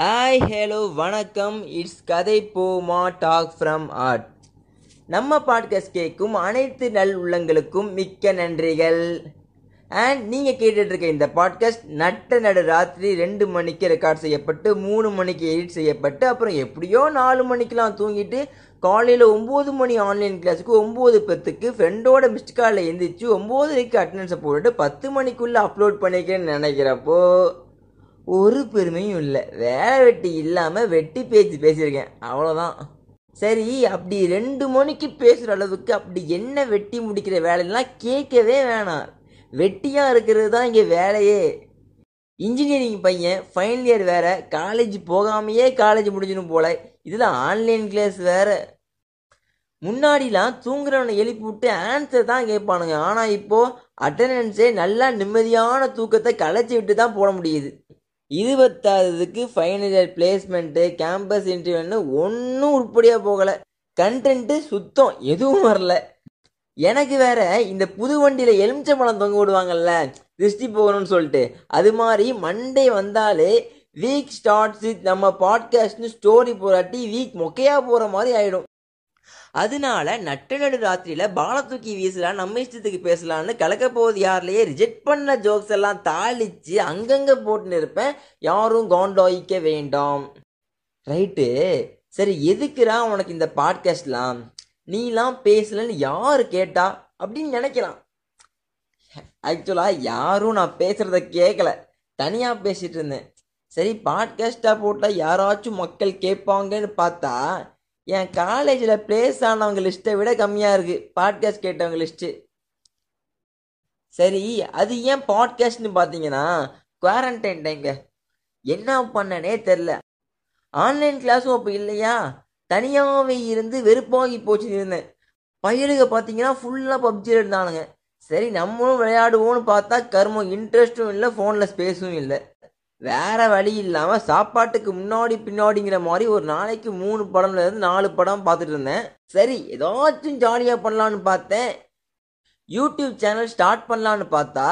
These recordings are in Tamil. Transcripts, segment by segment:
ஹாய் ஹலோ வணக்கம். It's Kathai Poma talk from art நம்ம பாட்காஸ்ட் கேட்கும் அனைத்து நல் உள்ளங்களுக்கும் மிக்க நன்றிகள். அண்ட் நீங்கள் கேட்டுட்ருக்க இந்த பாட்காஸ்ட் நட்ட நடு ராத்திரி ரெண்டு மணிக்கு ரெக்கார்ட் செய்யப்பட்டு மூணு மணிக்கு எடிட் செய்யப்பட்டு அப்புறம் எப்படியோ நாலு மணிக்கெலாம் தூங்கிட்டு காலையில் ஒம்பது மணி ஆன்லைன் கிளாஸுக்கு ஒம்பது பத்துக்கு ஃப்ரெண்டோட மிஸ்ட் காலில் எழுந்திரிச்சு ஒம்பது வரைக்கும் அட்டண்டன்ஸை போட்டுட்டு பத்து மணிக்குள்ளே அப்லோட் பண்ணிக்கிறேன்னு நினைக்கிறப்போ ஒரு பெருமையும் இல்லை. வேலை வெட்டி இல்லாமல் வெட்டி பேச்சு பேசியிருக்கேன். அவ்வளோதான் சரி அப்படி ரெண்டு மணிக்கு பேசுகிற அளவுக்கு அப்படி என்ன வெட்டி முடிக்கிற வேலையெல்லாம் கேட்கவே வேணாம். வெட்டியாக இருக்கிறது தான் இங்கே வேலையே. இன்ஜினியரிங் பையன் ஃபைனல் இயர் வேறு காலேஜ் போகாமையே காலேஜ் முடிஞ்சிடும் போல. இதில் ஆன்லைன் கிளாஸ் வேற. முன்னாடிலாம் தூங்குறவனை எழுப்பி விட்டு ஆன்சர் தான் கேட்பானுங்க. ஆனால் இப்போது அட்டண்டன்ஸே நல்லா நிம்மதியான தூக்கத்தை களைச்சி விட்டு தான் போட முடியுது. இருபத்தாவதுக்கு ஃபைனல் இயர் பிளேஸ்மெண்ட்டு கேம்பஸ் இன்டர்வியூன்னு ஒன்றும் உருப்படியாக போகலை. கண்டென்ட்டு சுத்தம் எதுவும் வரல. எனக்கு வேற இந்த புது வண்டியில் எலுமிச்சம்பழம் தொங்க விடுவாங்கல்ல திருஷ்டி போகணும்னு சொல்லிட்டு. அது மாதிரி மண்டே வந்தாலே வீக் ஸ்டார்ட்ஸ் நம்ம பாட்காஸ்ட்னு ஸ்டோரி போராட்டி வீக் மொக்கையாக போகிற மாதிரி ஆகிடும் அதனால நட்டநடு ராத்திரியில் ராத்திரியில பால தூக்கி வீசலாம் நம்ம இஷ்டத்துக்கு பேசலாம்னு கலக்க போகுது யார்லயே. ரிஜெக்ட் பண்ண ஜோக்ஸ் எல்லாம் தாளிச்சு அங்கங்க போட்டுன்னு இருப்பேன். யாரும் காண்டாயிக்க வேண்டாம். ரைட்டு. சரி எதுக்குறா உனக்கு இந்த பாட்காஸ்ட்லாம் நீலாம் பேசலன்னு யார் கேட்டா? அப்படின்னு நினைக்கலாம். ஆக்சுவலாக யாரும் நான் பேசுகிறத கேட்கல தனியாக பேசிட்டு இருந்தேன். சரி பாட்காஸ்ட்டாக போட்டால் யாராச்சும் மக்கள் கேட்பாங்கன்னு பார்த்தா என் காலேஜில் பிளேஸ் ஆனவங்க லிஸ்ட்டை விட கம்மியாக இருக்குது பாட்காஸ்ட் கேட்டவங்க லிஸ்ட்டு சரி அது ஏன் பாட்காஸ்ட்னு பார்த்தீங்கன்னா குவாரண்டைன் டைங்க. என்ன பண்ணனே தெரில ஆன்லைன் கிளாஸும் அப்போ இல்லையா? தனியாகவே இருந்து வெறுப்பாகி போச்சுன்னு இருந்தேன். பையனுங்க பார்த்தீங்கன்னா ஃபுல்லாக பப்ஜியில் இருந்தானுங்க. சரி நம்மளும் விளையாடுவோம்னு பார்த்தா கர்மம் இன்ட்ரெஸ்ட்டும் இல்லை ஃபோனில் ஸ்பேஸும் இல்லை. வேற வழி இல்லாமல் சாப்பாட்டுக்கு முன்னாடி பின்னாடிங்கிற மாதிரி ஒரு நாளைக்கு மூணு படம்ல இருந்து நாலு படம் பார்த்துட்டு இருந்தேன். சரி ஏதாச்சும் ஜாலியாக பண்ணலான்னு பார்த்தேன். யூடியூப் சேனல் ஸ்டார்ட் பண்ணலான்னு பார்த்தா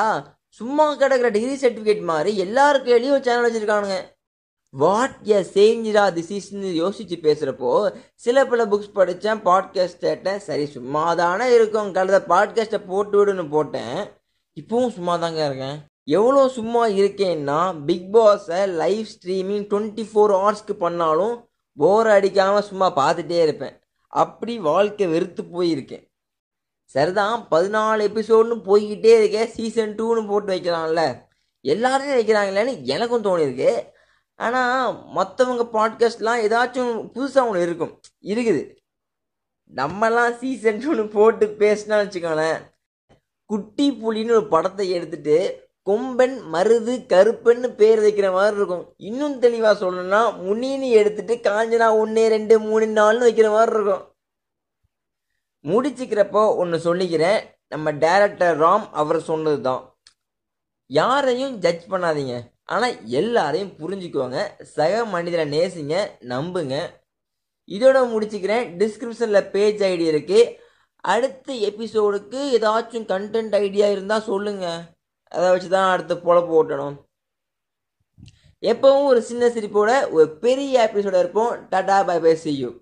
சும்மா கிடக்கிற டிகிரி சர்டிஃபிகேட் மாதிரி எல்லாருக்கும் கையிலையும் ஒரு சேனல் வச்சுருக்கானுங்க. வாட் எ சேஞ்சா திசிஸ்ன்னு யோசிச்சு பேசுகிறப்போ சில பல புக்ஸ் படித்தேன் பாட்காஸ்ட் கேட்டேன். சரி சும்மா தானே இருக்கும் கழுத பாட்காஸ்ட்டை போட்டு விடுன்னு போட்டேன். இப்போவும் சும்மா தாங்க இருக்கேன். எவ்வளோ சும்மா இருக்கேன்னா பிக் பாஸை லைவ் ஸ்ட்ரீமிங் டுவெண்ட்டி ஃபோர் ஹவர்ஸ்க்கு பண்ணாலும் போர் அடிக்காமல் சும்மா பார்த்துட்டே இருப்பேன். அப்படி வாழ்க்கை வெறுத்து போயிருக்கேன். சரிதான் பதினாலு எபிசோடுன்னு போய்கிட்டே இருக்கேன் சீசன் டூன்னு போட்டு வைக்கலாம்ல. எல்லாரும் வைக்கிறாங்களேன்னு எனக்கும் தோணியிருக்கு. ஆனால் மற்றவங்க பாட்காஸ்ட்லாம் ஏதாச்சும் புதுசாக ஒன்று இருக்கும். இருக்குது. நம்மலாம் சீசன் டூன்னு போட்டு பேசினா வச்சுக்கோங்களேன் குட்டி புலின்னு ஒரு படத்தை எடுத்துட்டு கொம்பன் மருது கருப்பன்னு பேர் வைக்கிற மாதிரி இருக்கும். இன்னும் தெளிவாக சொல்லணும்னா முனின்னு எடுத்துட்டு காஞ்சனா ஒன்று ரெண்டு மூணு நாலுன்னு வைக்கிற மாதிரி இருக்கும். முடிச்சுக்கிறப்போ ஒன்று சொல்லிக்கிறேன். நம்ம டைரக்டர் ராம் அவர் சொன்னது தான் யாரையும் ஜட்ஜ் பண்ணாதீங்க. ஆனால் எல்லாரையும் புரிஞ்சுக்கோங்க. சக மனிதரை நேசிங்க நம்புங்க. இதோட முடிச்சுக்கிறேன். டிஸ்கிரிப்ஷனில் பேஜ் ஐடி இருக்குது அடுத்த எபிசோடுக்கு ஏதாச்சும் கண்டென்ட் ஐடியா இருந்தால் சொல்லுங்கள் அதை வச்சு தான் அடுத்து பொழப்பு ஓட்டணும் எப்பவும் ஒரு சின்ன சிரிப்போட ஒரு பெரிய எபிசோட இருப்போம். டாடா பை பை செய்யும்